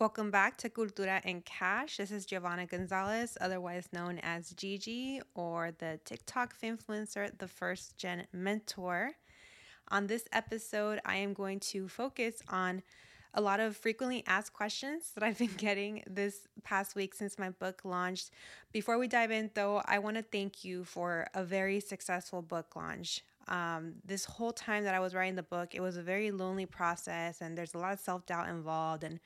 Welcome back to Cultura and Cash. This is Giovanna Gonzalez, otherwise known as Gigi, or the TikTok influencer, the first gen mentor. On this episode, I am going to focus on a lot of frequently asked questions that I've been getting this past week since my book launched. Before we dive in, though, I want to thank you for a very successful book launch. Um, this whole time that I was writing the book, it was a very lonely process, and there's a lot of self doubt involved. And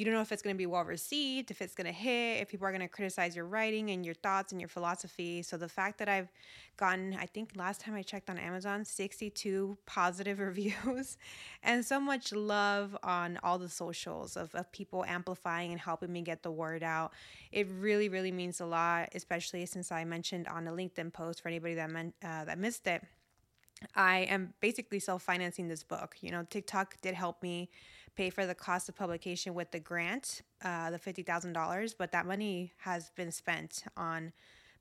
you don't know if it's going to be well received, if it's going to hit, if people are going to criticize your writing and your thoughts and your philosophy. So the fact that I've gotten, I think last time I checked on Amazon, 62 positive reviews and so much love on all the socials of, of people amplifying and helping me get the word out. It really, really means a lot, especially since I mentioned on a LinkedIn post for anybody that, meant, uh, that missed it. I am basically self financing this book. You know, TikTok did help me pay for the cost of publication with the grant, uh, the $50,000, but that money has been spent on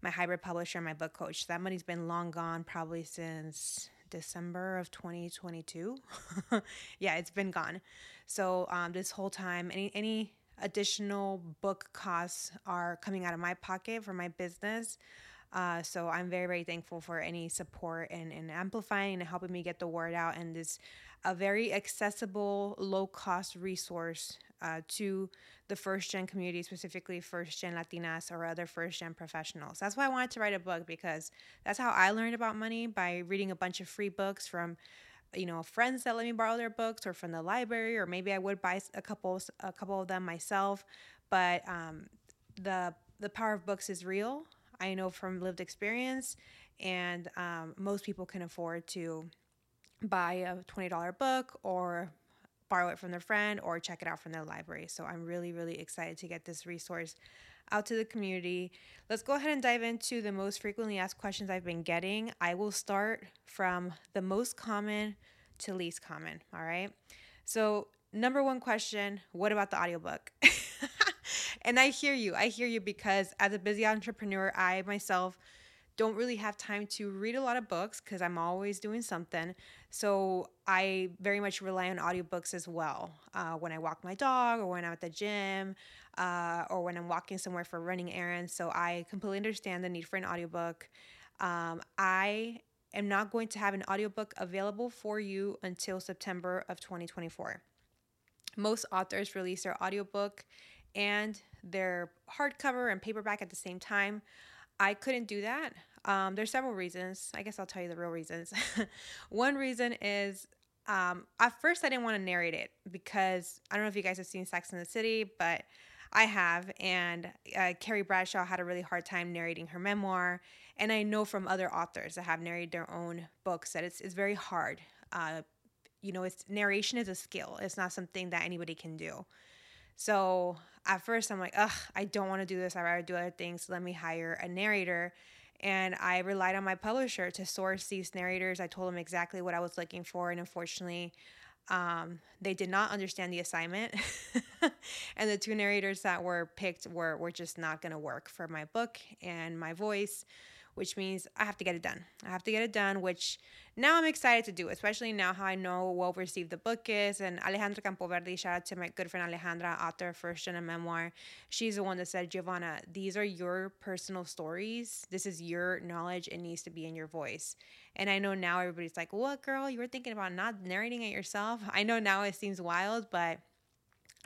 my hybrid publisher and my book coach. That money's been long gone, probably since December of 2022. yeah, it's been gone. So um, this whole time, any any additional book costs are coming out of my pocket for my business. Uh, so I'm very, very thankful for any support and, and amplifying and helping me get the word out and this a very accessible, low cost resource uh, to the first gen community, specifically first gen Latinas or other first gen professionals. That's why I wanted to write a book because that's how I learned about money by reading a bunch of free books from you know friends that let me borrow their books or from the library or maybe I would buy a couple a couple of them myself but um, the the power of books is real I know from lived experience and um, most people can afford to buy a $20 book or borrow it from their friend or check it out from their library. So I'm really, really excited to get this resource out to the community. Let's go ahead and dive into the most frequently asked questions I've been getting. I will start from the most common to least common. All right. So, number one question what about the audiobook? and I hear you. I hear you because as a busy entrepreneur, I myself don't really have time to read a lot of books because I'm always doing something. So I very much rely on audiobooks as well. Uh, when I walk my dog or when I'm at the gym uh, or when I'm walking somewhere for running errands. So I completely understand the need for an audiobook. Um, I am not going to have an audiobook available for you until September of 2024. Most authors release their audiobook and their hardcover and paperback at the same time. I couldn't do that. Um, there's several reasons. I guess I'll tell you the real reasons. One reason is um, at first I didn't want to narrate it because I don't know if you guys have seen Sex in the City, but I have. And uh, Carrie Bradshaw had a really hard time narrating her memoir. And I know from other authors that have narrated their own books that it's, it's very hard. Uh, you know, it's narration is a skill. It's not something that anybody can do. So at first I'm like, ugh, I don't want to do this. I'd rather do other things. Let me hire a narrator and I relied on my publisher to source these narrators. I told them exactly what I was looking for, and unfortunately, um, they did not understand the assignment. and the two narrators that were picked were, were just not going to work for my book and my voice which means I have to get it done. I have to get it done, which now I'm excited to do, especially now how I know well received the book is. And Alejandra Campoverdi, shout out to my good friend Alejandra, author First Gen a Memoir. She's the one that said, Giovanna, these are your personal stories. This is your knowledge. It needs to be in your voice. And I know now everybody's like, what, girl? You were thinking about not narrating it yourself? I know now it seems wild, but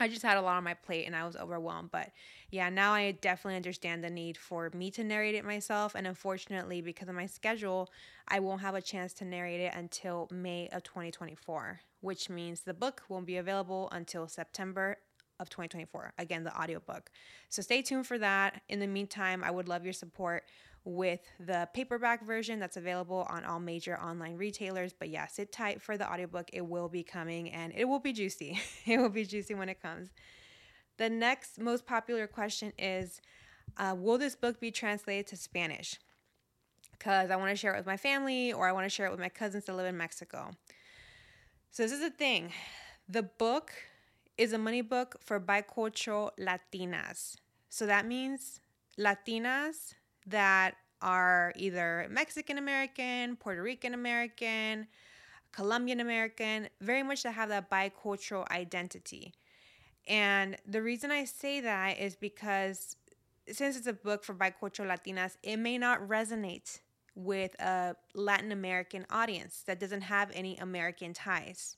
I just had a lot on my plate and I was overwhelmed. But yeah, now I definitely understand the need for me to narrate it myself. And unfortunately, because of my schedule, I won't have a chance to narrate it until May of 2024, which means the book won't be available until September of 2024. Again, the audiobook. So stay tuned for that. In the meantime, I would love your support with the paperback version that's available on all major online retailers. But yeah, sit tight for the audiobook. It will be coming and it will be juicy. it will be juicy when it comes. The next most popular question is uh, Will this book be translated to Spanish? Because I want to share it with my family or I want to share it with my cousins that live in Mexico. So, this is the thing the book is a money book for bicultural Latinas. So, that means Latinas that are either Mexican American, Puerto Rican American, Colombian American, very much that have that bicultural identity. And the reason I say that is because since it's a book for bicultural Latinas, it may not resonate with a Latin American audience that doesn't have any American ties.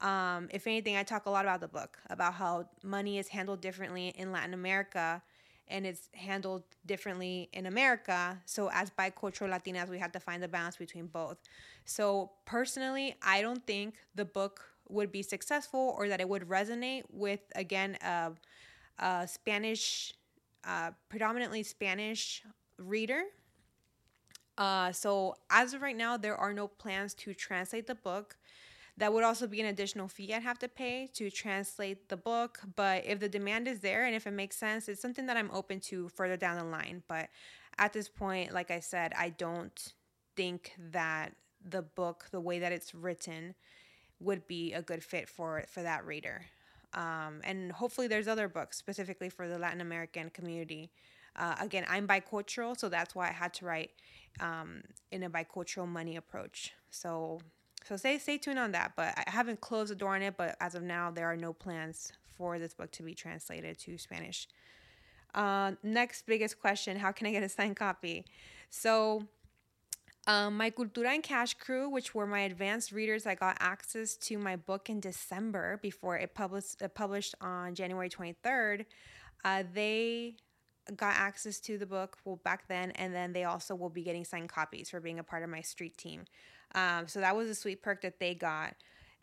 Um, if anything, I talk a lot about the book, about how money is handled differently in Latin America and it's handled differently in America. So, as bicultural Latinas, we have to find the balance between both. So, personally, I don't think the book would be successful or that it would resonate with, again, a, a Spanish, uh, predominantly Spanish reader. Uh, so, as of right now, there are no plans to translate the book. That would also be an additional fee I'd have to pay to translate the book. But if the demand is there and if it makes sense, it's something that I'm open to further down the line. But at this point, like I said, I don't think that the book, the way that it's written, would be a good fit for for that reader. Um, and hopefully, there's other books specifically for the Latin American community. Uh, again, I'm bicultural, so that's why I had to write um, in a bicultural money approach. So so stay stay tuned on that. But I haven't closed the door on it. But as of now, there are no plans for this book to be translated to Spanish. Uh, next biggest question: How can I get a signed copy? So. Um, my Cultura and Cash crew, which were my advanced readers, I got access to my book in December before it published, uh, published on January 23rd. Uh, they got access to the book well back then, and then they also will be getting signed copies for being a part of my street team. Um, so that was a sweet perk that they got.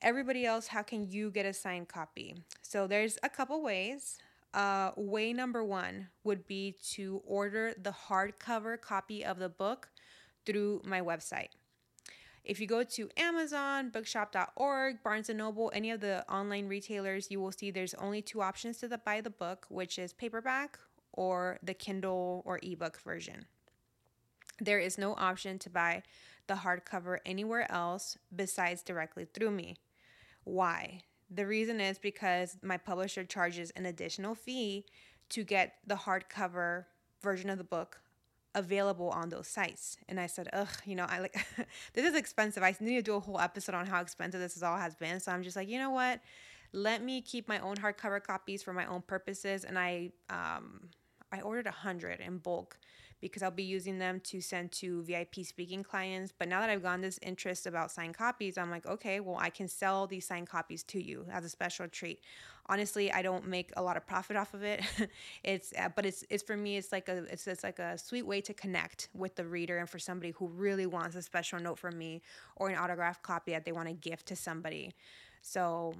Everybody else, how can you get a signed copy? So there's a couple ways. Uh, way number one would be to order the hardcover copy of the book through my website. If you go to Amazon, bookshop.org, Barnes & Noble, any of the online retailers, you will see there's only two options to the, buy the book, which is paperback or the Kindle or ebook version. There is no option to buy the hardcover anywhere else besides directly through me. Why? The reason is because my publisher charges an additional fee to get the hardcover version of the book available on those sites. And I said, ugh, you know, I like this is expensive. I need to do a whole episode on how expensive this all has been. So I'm just like, you know what? Let me keep my own hardcover copies for my own purposes. And I um I ordered a hundred in bulk because I'll be using them to send to VIP speaking clients. But now that I've gotten this interest about signed copies, I'm like, okay, well, I can sell these signed copies to you as a special treat. Honestly, I don't make a lot of profit off of it. it's uh, but it's it's for me, it's like a it's it's like a sweet way to connect with the reader and for somebody who really wants a special note from me or an autographed copy that they want to gift to somebody. So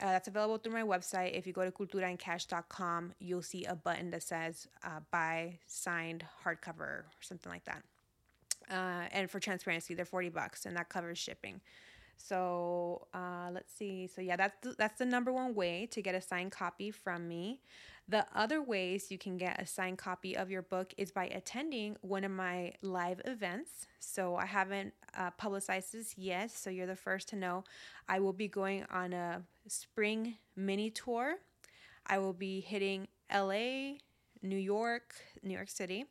uh, that's available through my website. If you go to culturaandcash.com, you'll see a button that says uh, buy signed hardcover or something like that. Uh, and for transparency, they're 40 bucks and that covers shipping. So uh, let's see. So yeah, that's the, that's the number one way to get a signed copy from me. The other ways you can get a signed copy of your book is by attending one of my live events. So I haven't uh, publicized this yet, so you're the first to know. I will be going on a spring mini tour. I will be hitting LA, New York, New York City,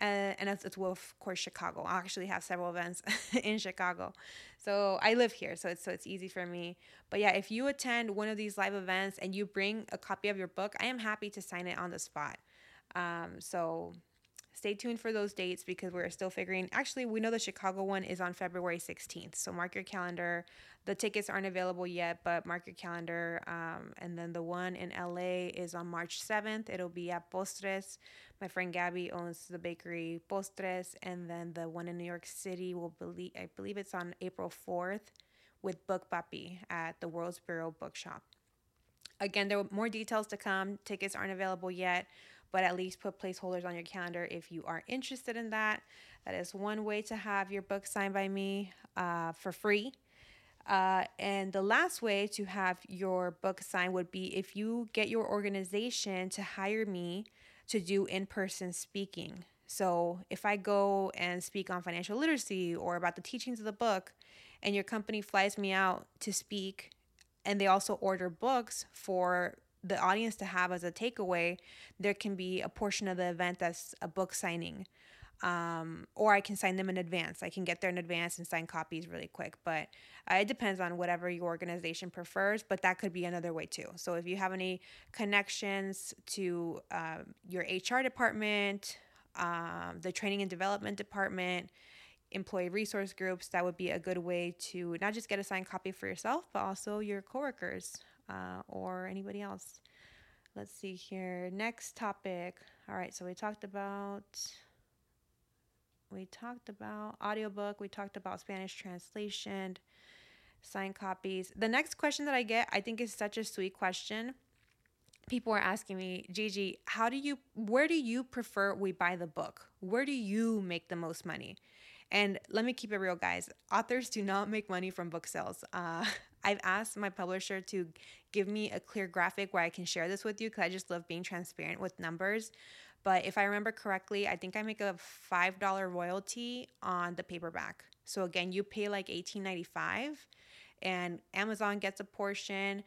uh, and it's, well, of course, Chicago. I actually have several events in Chicago, so I live here, so it's so it's easy for me. But yeah, if you attend one of these live events and you bring a copy of your book, I am happy to sign it on the spot. Um, so stay tuned for those dates because we're still figuring. Actually, we know the Chicago one is on February 16th, so mark your calendar. The tickets aren't available yet, but mark your calendar. Um, and then the one in LA is on March 7th. It'll be at Postres. My friend Gabby owns the bakery Postres. And then the one in New York City will believe I believe it's on April 4th with Book Papi at the World's Bureau Bookshop. Again, there are more details to come. Tickets aren't available yet, but at least put placeholders on your calendar if you are interested in that. That is one way to have your book signed by me uh, for free. Uh, and the last way to have your book signed would be if you get your organization to hire me to do in person speaking. So if I go and speak on financial literacy or about the teachings of the book, and your company flies me out to speak, and they also order books for the audience to have as a takeaway, there can be a portion of the event that's a book signing. Um, or I can sign them in advance. I can get there in advance and sign copies really quick. But uh, it depends on whatever your organization prefers. But that could be another way too. So if you have any connections to uh, your HR department, um, the training and development department, employee resource groups, that would be a good way to not just get a signed copy for yourself, but also your coworkers uh, or anybody else. Let's see here. Next topic. All right, so we talked about we talked about audiobook, we talked about Spanish translation, signed copies. The next question that I get, I think is such a sweet question. People are asking me, Gigi, how do you where do you prefer we buy the book? Where do you make the most money? And let me keep it real, guys. Authors do not make money from book sales. Uh, I've asked my publisher to give me a clear graphic where I can share this with you because I just love being transparent with numbers. But if I remember correctly, I think I make a $5 royalty on the paperback. So again, you pay like $18.95 and Amazon gets a portion.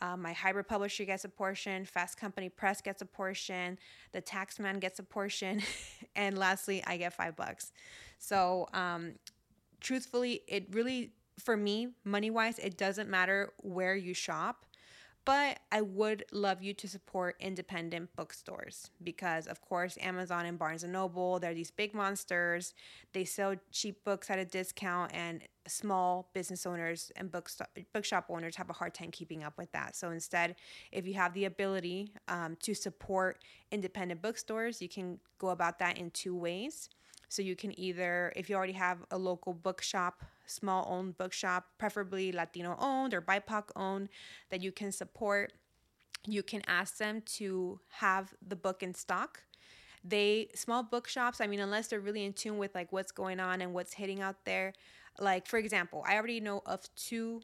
Uh, my hybrid publisher gets a portion, Fast Company Press gets a portion, the taxman gets a portion, and lastly, I get five bucks. So, um, truthfully, it really, for me, money wise, it doesn't matter where you shop. But I would love you to support independent bookstores because, of course, Amazon and Barnes and Noble, they're these big monsters. They sell cheap books at a discount, and small business owners and bookstop, bookshop owners have a hard time keeping up with that. So instead, if you have the ability um, to support independent bookstores, you can go about that in two ways. So you can either, if you already have a local bookshop small owned bookshop, preferably Latino owned or BIPOC owned, that you can support. You can ask them to have the book in stock. They small bookshops, I mean, unless they're really in tune with like what's going on and what's hitting out there. Like for example, I already know of two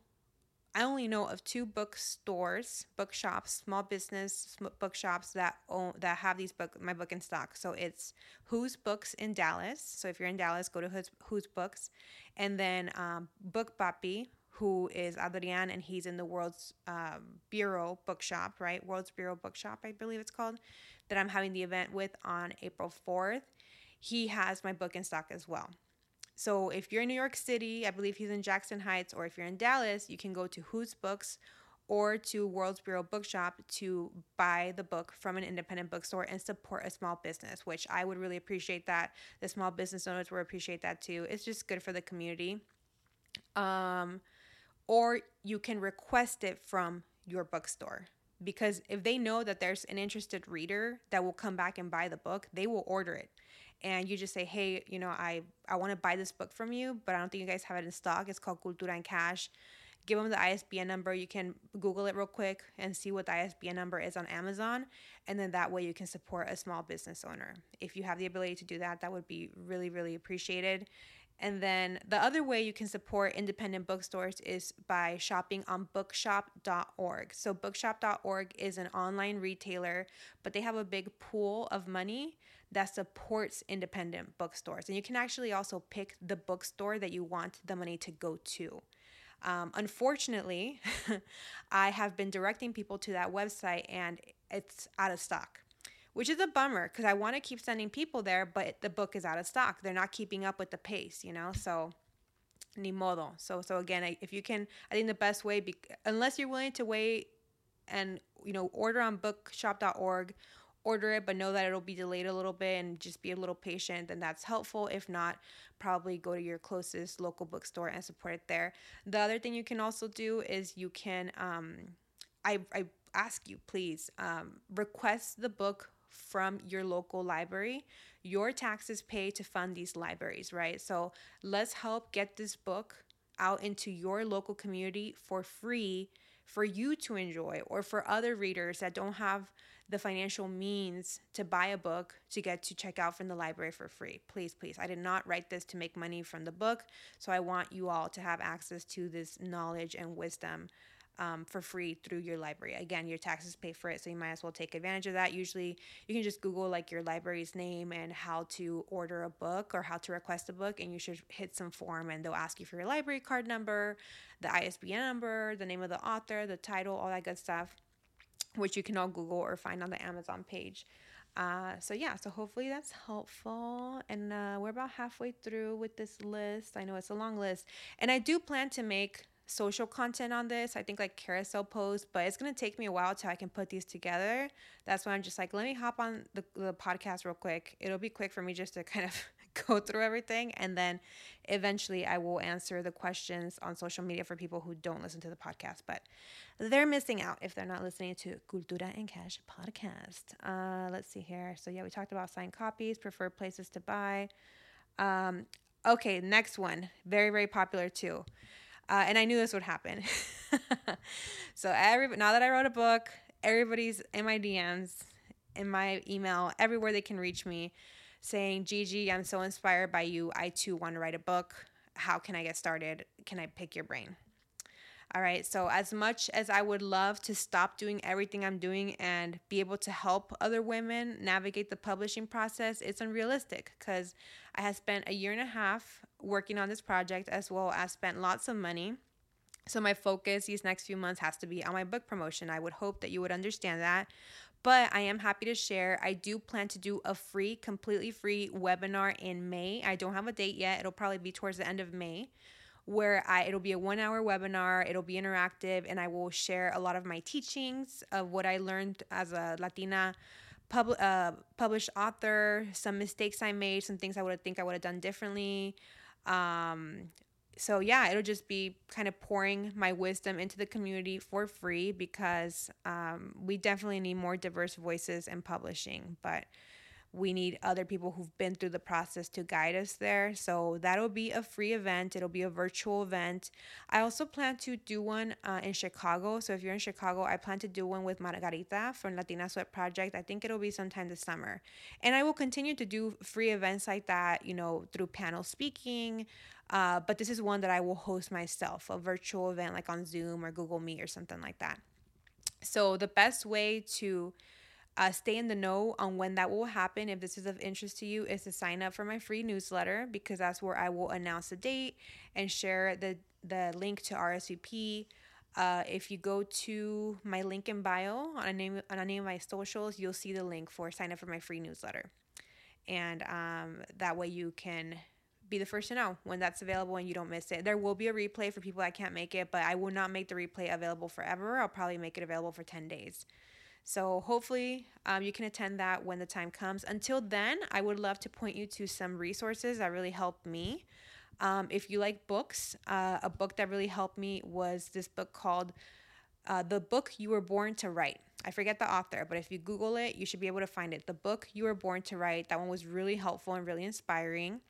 I only know of two bookstores, bookshops, small business bookshops that own that have these book my book in stock. So it's Who's Books in Dallas. So if you're in Dallas, go to Who's, Who's Books, and then um, Book Papi, who is Adrian, and he's in the World's um, Bureau Bookshop, right? World's Bureau Bookshop, I believe it's called, that I'm having the event with on April 4th. He has my book in stock as well. So if you're in New York City, I believe he's in Jackson Heights, or if you're in Dallas, you can go to Who's Books or to World's Bureau Bookshop to buy the book from an independent bookstore and support a small business, which I would really appreciate that. The small business owners would appreciate that too. It's just good for the community. Um, or you can request it from your bookstore because if they know that there's an interested reader that will come back and buy the book, they will order it and you just say, hey, you know, I, I want to buy this book from you, but I don't think you guys have it in stock. It's called Cultura and Cash. Give them the ISBN number. You can Google it real quick and see what the ISBN number is on Amazon. And then that way you can support a small business owner. If you have the ability to do that, that would be really, really appreciated. And then the other way you can support independent bookstores is by shopping on bookshop.org. So, bookshop.org is an online retailer, but they have a big pool of money that supports independent bookstores. And you can actually also pick the bookstore that you want the money to go to. Um, unfortunately, I have been directing people to that website and it's out of stock, which is a bummer because I want to keep sending people there, but the book is out of stock. They're not keeping up with the pace, you know? So, ni modo. So, so again, if you can, I think the best way, be, unless you're willing to wait and, you know, order on bookshop.org order it, but know that it'll be delayed a little bit and just be a little patient, then that's helpful. If not, probably go to your closest local bookstore and support it there. The other thing you can also do is you can, um, I, I ask you, please, um, request the book from your local library. Your taxes pay to fund these libraries, right? So let's help get this book out into your local community for free for you to enjoy or for other readers that don't have the financial means to buy a book to get to check out from the library for free. Please, please. I did not write this to make money from the book. So I want you all to have access to this knowledge and wisdom um, for free through your library. Again, your taxes pay for it, so you might as well take advantage of that. Usually, you can just Google like your library's name and how to order a book or how to request a book, and you should hit some form, and they'll ask you for your library card number, the ISBN number, the name of the author, the title, all that good stuff which you can all Google or find on the Amazon page. Uh, so yeah, so hopefully that's helpful. And uh, we're about halfway through with this list. I know it's a long list, and I do plan to make social content on this. I think like carousel posts, but it's gonna take me a while till I can put these together. That's why I'm just like, let me hop on the, the podcast real quick. It'll be quick for me just to kind of go through everything, and then eventually I will answer the questions on social media for people who don't listen to the podcast. But they're missing out if they're not listening to Cultura and Cash podcast. Uh, let's see here. So yeah, we talked about signed copies, preferred places to buy. Um, okay, next one, very very popular too. Uh, and I knew this would happen. so every now that I wrote a book, everybody's in my DMs, in my email, everywhere they can reach me, saying, "Gigi, I'm so inspired by you. I too want to write a book. How can I get started? Can I pick your brain?" All right. So, as much as I would love to stop doing everything I'm doing and be able to help other women navigate the publishing process, it's unrealistic because I have spent a year and a half working on this project as well as spent lots of money. So, my focus these next few months has to be on my book promotion. I would hope that you would understand that. But I am happy to share. I do plan to do a free, completely free webinar in May. I don't have a date yet. It'll probably be towards the end of May where I it'll be a 1-hour webinar, it'll be interactive and I will share a lot of my teachings of what I learned as a Latina pub, uh, published author, some mistakes I made, some things I would think I would have done differently. Um, so yeah, it'll just be kind of pouring my wisdom into the community for free because um, we definitely need more diverse voices in publishing. But we need other people who've been through the process to guide us there. So that'll be a free event. It'll be a virtual event. I also plan to do one uh, in Chicago. So if you're in Chicago, I plan to do one with Margarita from Latina Sweat Project. I think it'll be sometime this summer. And I will continue to do free events like that, you know, through panel speaking. Uh, but this is one that I will host myself, a virtual event like on Zoom or Google Meet or something like that. So the best way to uh, stay in the know on when that will happen. If this is of interest to you, is to sign up for my free newsletter because that's where I will announce the date and share the the link to RSVP. Uh, if you go to my link in bio on name on any of my socials, you'll see the link for sign up for my free newsletter, and um, that way you can be the first to know when that's available and you don't miss it. There will be a replay for people that can't make it, but I will not make the replay available forever. I'll probably make it available for 10 days. So hopefully um, you can attend that when the time comes. Until then, I would love to point you to some resources that really helped me. Um, if you like books, uh, a book that really helped me was this book called uh, The Book You Were Born to Write. I forget the author, but if you Google it, you should be able to find it. The Book You Were Born to Write. That one was really helpful and really inspiring.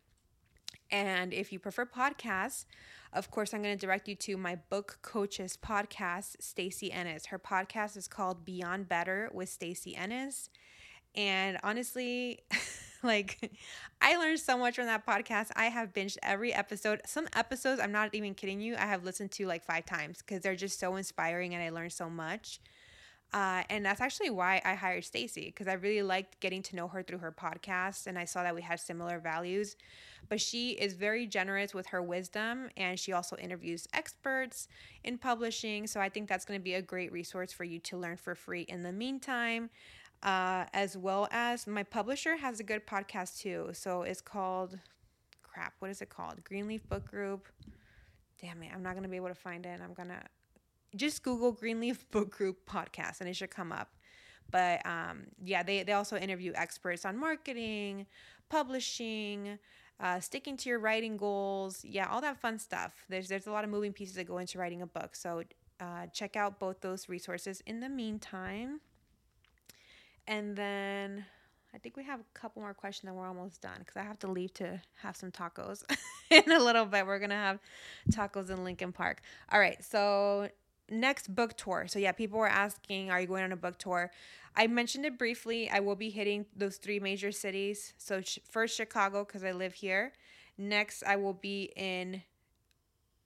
And if you prefer podcasts, of course, I'm going to direct you to my book coach's podcast, Stacy Ennis. Her podcast is called Beyond Better with Stacy Ennis. And honestly, like I learned so much from that podcast. I have binged every episode. Some episodes, I'm not even kidding you, I have listened to like five times because they're just so inspiring and I learned so much. Uh, and that's actually why I hired Stacy because I really liked getting to know her through her podcast, and I saw that we had similar values. But she is very generous with her wisdom, and she also interviews experts in publishing. So I think that's going to be a great resource for you to learn for free in the meantime. Uh, as well as my publisher has a good podcast too. So it's called, crap, what is it called? Greenleaf Book Group. Damn it, I'm not going to be able to find it. I'm going to just Google Greenleaf Book Group podcast and it should come up. But um, yeah, they, they also interview experts on marketing, publishing, uh, sticking to your writing goals. Yeah, all that fun stuff. There's, there's a lot of moving pieces that go into writing a book. So uh, check out both those resources in the meantime. And then I think we have a couple more questions and we're almost done because I have to leave to have some tacos in a little bit. We're going to have tacos in Lincoln Park. All right. So next book tour. So yeah, people were asking, are you going on a book tour? I mentioned it briefly. I will be hitting those three major cities. So first Chicago because I live here. Next, I will be in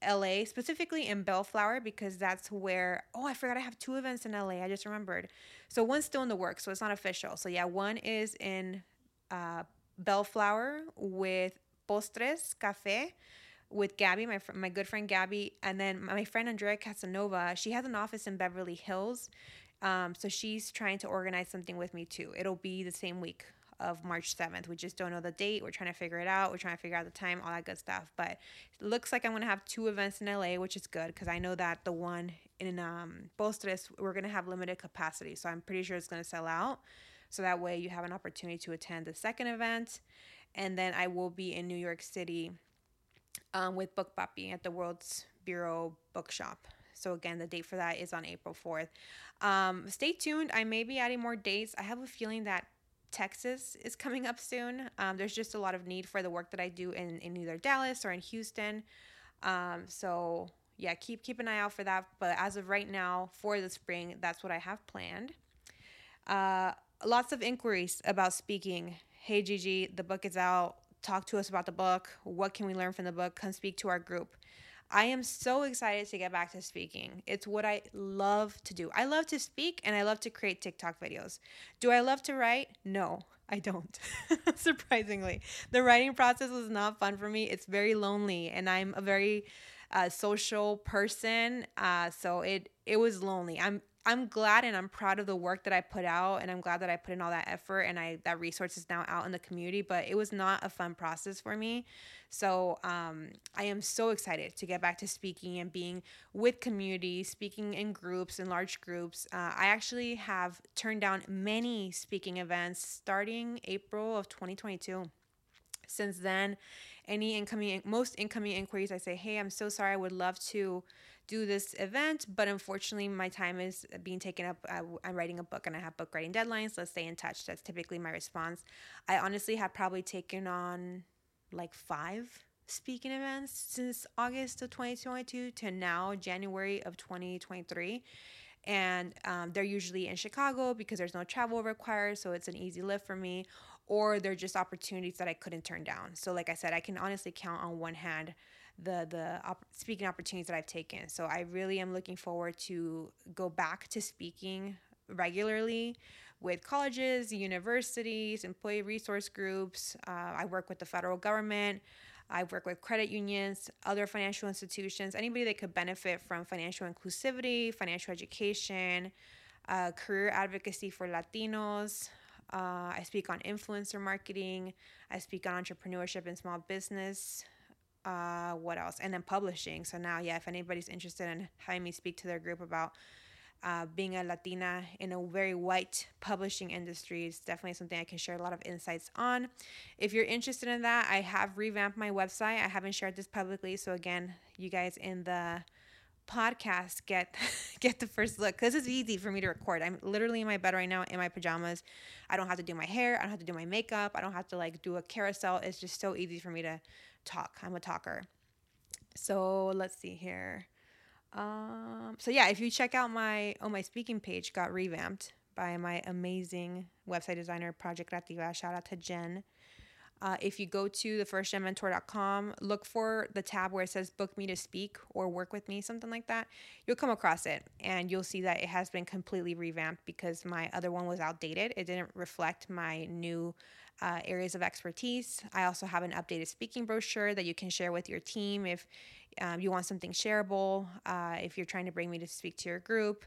LA, specifically in Bellflower because that's where oh, I forgot I have two events in LA. I just remembered. So one's still in the works, so it's not official. So yeah, one is in uh, Bellflower with Postres Cafe with Gabby, my fr- my good friend Gabby, and then my friend Andrea Casanova. She has an office in Beverly Hills. Um, so she's trying to organize something with me too. It'll be the same week of March 7th. We just don't know the date. We're trying to figure it out. We're trying to figure out the time, all that good stuff. But it looks like I'm going to have two events in LA, which is good because I know that the one in um, Postres, we're going to have limited capacity. So I'm pretty sure it's going to sell out. So that way you have an opportunity to attend the second event. And then I will be in New York City um, with Book Papi at the World's Bureau Bookshop. So again, the date for that is on April 4th. Um, stay tuned. I may be adding more dates. I have a feeling that Texas is coming up soon. Um, there's just a lot of need for the work that I do in, in either Dallas or in Houston. Um, so yeah, keep keep an eye out for that. But as of right now, for the spring, that's what I have planned. Uh, lots of inquiries about speaking. Hey Gigi, the book is out. Talk to us about the book. What can we learn from the book? Come speak to our group. I am so excited to get back to speaking. It's what I love to do. I love to speak and I love to create TikTok videos. Do I love to write? No, I don't. Surprisingly, the writing process was not fun for me. It's very lonely and I'm a very uh, social person. Uh, so it it was lonely. I'm I'm glad and I'm proud of the work that I put out and I'm glad that I put in all that effort and I that resource is now out in the community, but it was not a fun process for me. So um, I am so excited to get back to speaking and being with community, speaking in groups in large groups. Uh, I actually have turned down many speaking events starting April of 2022. Since then, any incoming most incoming inquiries, I say, "Hey, I'm so sorry. I would love to." do this event, but unfortunately, my time is being taken up. I, am writing a book and I have book writing deadlines. Let's stay in touch. That's typically my response. I honestly have probably taken on like five speaking events since August of 2022 to now, January of 2023 and um, they're usually in Chicago because there's no travel required, so it's an easy lift for me. Or they're just opportunities that I couldn't turn down. So, like I said, I can honestly count on one hand the the op- speaking opportunities that I've taken. So I really am looking forward to go back to speaking regularly with colleges, universities, employee resource groups. Uh, I work with the federal government. I work with credit unions, other financial institutions, anybody that could benefit from financial inclusivity, financial education, uh, career advocacy for Latinos. Uh, I speak on influencer marketing. I speak on entrepreneurship and small business uh, what else? And then publishing. So now, yeah, if anybody's interested in having me speak to their group about uh, being a Latina in a very white publishing industry is definitely something I can share a lot of insights on. If you're interested in that, I have revamped my website. I haven't shared this publicly, so again, you guys in the podcast get get the first look because it's easy for me to record. I'm literally in my bed right now in my pajamas. I don't have to do my hair. I don't have to do my makeup. I don't have to like do a carousel. It's just so easy for me to talk. I'm a talker. So let's see here. Um, so yeah, if you check out my oh my speaking page got revamped by my amazing website designer Project Creativa. Shout out to Jen. Uh, if you go to thefirstgenmentor.com, look for the tab where it says book me to speak or work with me, something like that. You'll come across it and you'll see that it has been completely revamped because my other one was outdated. It didn't reflect my new uh, areas of expertise. I also have an updated speaking brochure that you can share with your team if um, you want something shareable, uh, if you're trying to bring me to speak to your group,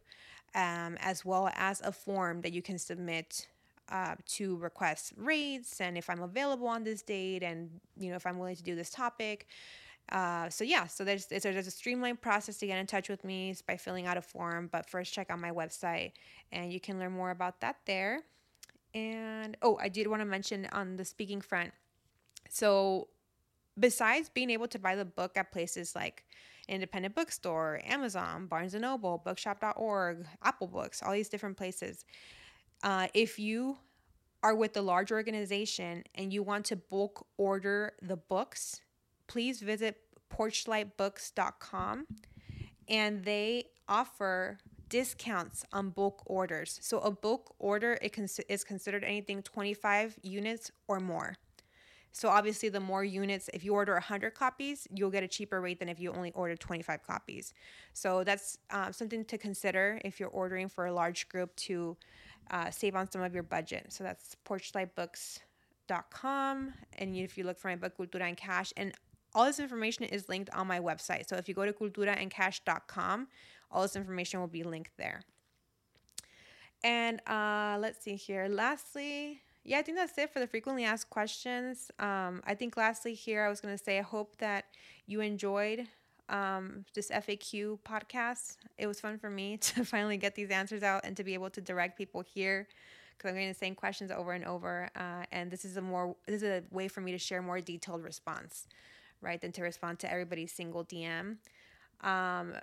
um, as well as a form that you can submit uh, to request rates and if I'm available on this date and you know if I'm willing to do this topic. Uh, so yeah, so there's there's a streamlined process to get in touch with me it's by filling out a form. But first, check out my website, and you can learn more about that there. And oh, I did want to mention on the speaking front. So, besides being able to buy the book at places like Independent Bookstore, Amazon, Barnes and Noble, Bookshop.org, Apple Books, all these different places, uh, if you are with a large organization and you want to bulk order the books, please visit porchlightbooks.com and they offer discounts on bulk orders. So a bulk order it cons- is considered anything 25 units or more. So obviously the more units if you order 100 copies, you'll get a cheaper rate than if you only order 25 copies. So that's um, something to consider if you're ordering for a large group to uh, save on some of your budget. So that's porchlightbooks.com and if you look for my book Cultura and Cash and all this information is linked on my website. So if you go to culturaandcash.com, all this information will be linked there. And uh, let's see here. Lastly, yeah, I think that's it for the frequently asked questions. Um, I think lastly here, I was going to say, I hope that you enjoyed um, this FAQ podcast. It was fun for me to finally get these answers out and to be able to direct people here because I'm getting the same questions over and over. Uh, and this is a more this is a way for me to share more detailed response, right, than to respond to everybody's single DM. Um,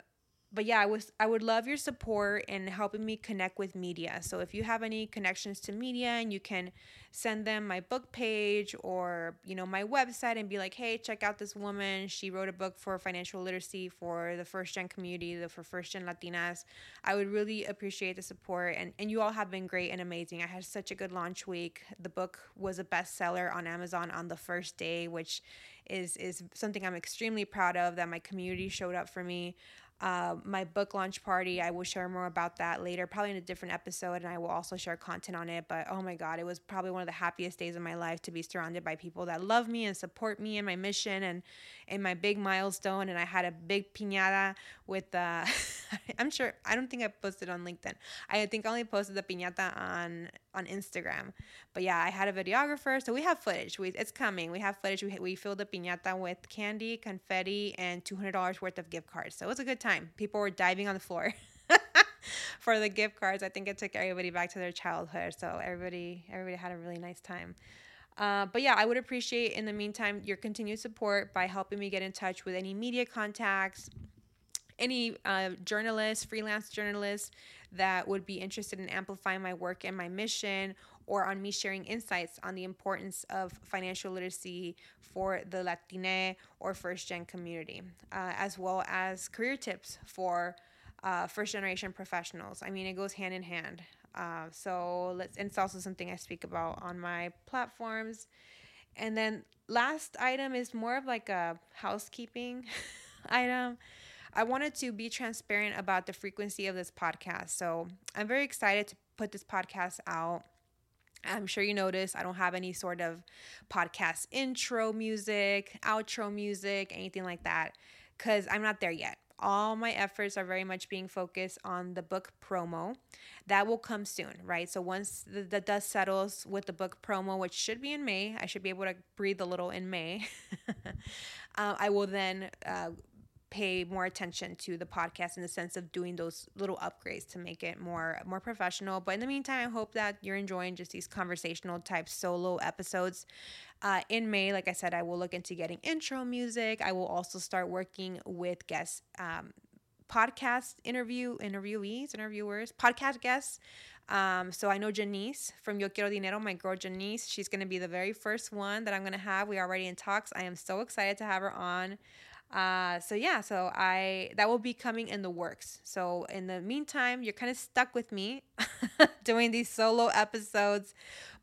but yeah, I was I would love your support in helping me connect with media. So if you have any connections to media and you can send them my book page or you know my website and be like, hey, check out this woman. She wrote a book for financial literacy for the first gen community, the for first gen Latinas. I would really appreciate the support and and you all have been great and amazing. I had such a good launch week. The book was a bestseller on Amazon on the first day, which is is something I'm extremely proud of that my community showed up for me uh, my book launch party. I will share more about that later, probably in a different episode, and I will also share content on it. But oh my God, it was probably one of the happiest days of my life to be surrounded by people that love me and support me in my mission and in my big milestone. And I had a big piñata with, uh, I'm sure, I don't think I posted on LinkedIn. I think I only posted the piñata on on Instagram. But yeah, I had a videographer, so we have footage. We, it's coming. We have footage. We, we filled the piñata with candy, confetti, and $200 worth of gift cards. So it was a good time. People were diving on the floor. for the gift cards. I think it took everybody back to their childhood. So everybody everybody had a really nice time. Uh, but yeah, I would appreciate in the meantime your continued support by helping me get in touch with any media contacts, any uh, journalists, freelance journalists that would be interested in amplifying my work and my mission, or on me sharing insights on the importance of financial literacy for the Latine or first gen community, uh, as well as career tips for uh, first generation professionals. I mean, it goes hand in hand. Uh, so let's, and it's also something I speak about on my platforms. And then last item is more of like a housekeeping item. I wanted to be transparent about the frequency of this podcast. So I'm very excited to put this podcast out. I'm sure you noticed I don't have any sort of podcast intro music, outro music, anything like that, because I'm not there yet. All my efforts are very much being focused on the book promo. That will come soon, right? So once the, the dust settles with the book promo, which should be in May, I should be able to breathe a little in May. uh, I will then uh, pay more attention to the podcast in the sense of doing those little upgrades to make it more more professional. But in the meantime, I hope that you're enjoying just these conversational type solo episodes. Uh, in May, like I said, I will look into getting intro music. I will also start working with guest um, podcast interview interviewees, interviewers, podcast guests. Um, so I know Jannese from Yo Quiero Dinero, my girl Jannese. She's going to be the very first one that I'm going to have. We are already in talks. I am so excited to have her on. Uh, so yeah, so I that will be coming in the works. So in the meantime, you're kind of stuck with me doing these solo episodes,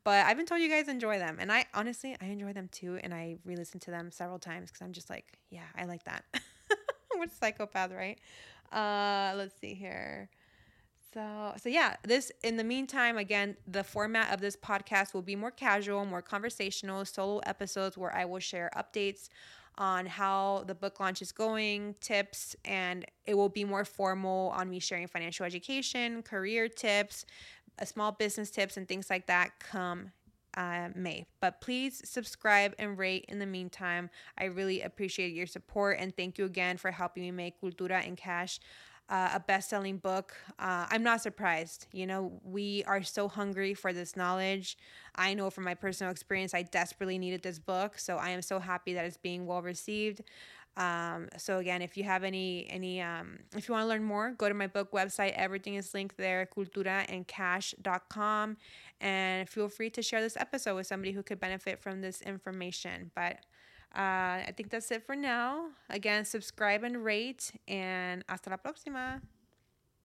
but I've been told you guys enjoy them, and I honestly I enjoy them too, and I re-listen to them several times because I'm just like, yeah, I like that. What psychopath, right? Uh, let's see here. So, so yeah, this in the meantime, again, the format of this podcast will be more casual, more conversational, solo episodes where I will share updates on how the book launch is going, tips, and it will be more formal on me sharing financial education, career tips, uh, small business tips, and things like that come uh, May. But please subscribe and rate in the meantime. I really appreciate your support and thank you again for helping me make Cultura and Cash uh, a best selling book. Uh, I'm not surprised. You know, we are so hungry for this knowledge. I know from my personal experience, I desperately needed this book. So I am so happy that it's being well received. Um, so again, if you have any any um, if you want to learn more, go to my book website. Everything is linked there, culturaandcash.com. And feel free to share this episode with somebody who could benefit from this information. But uh, I think that's it for now. Again, subscribe and rate, and hasta la próxima.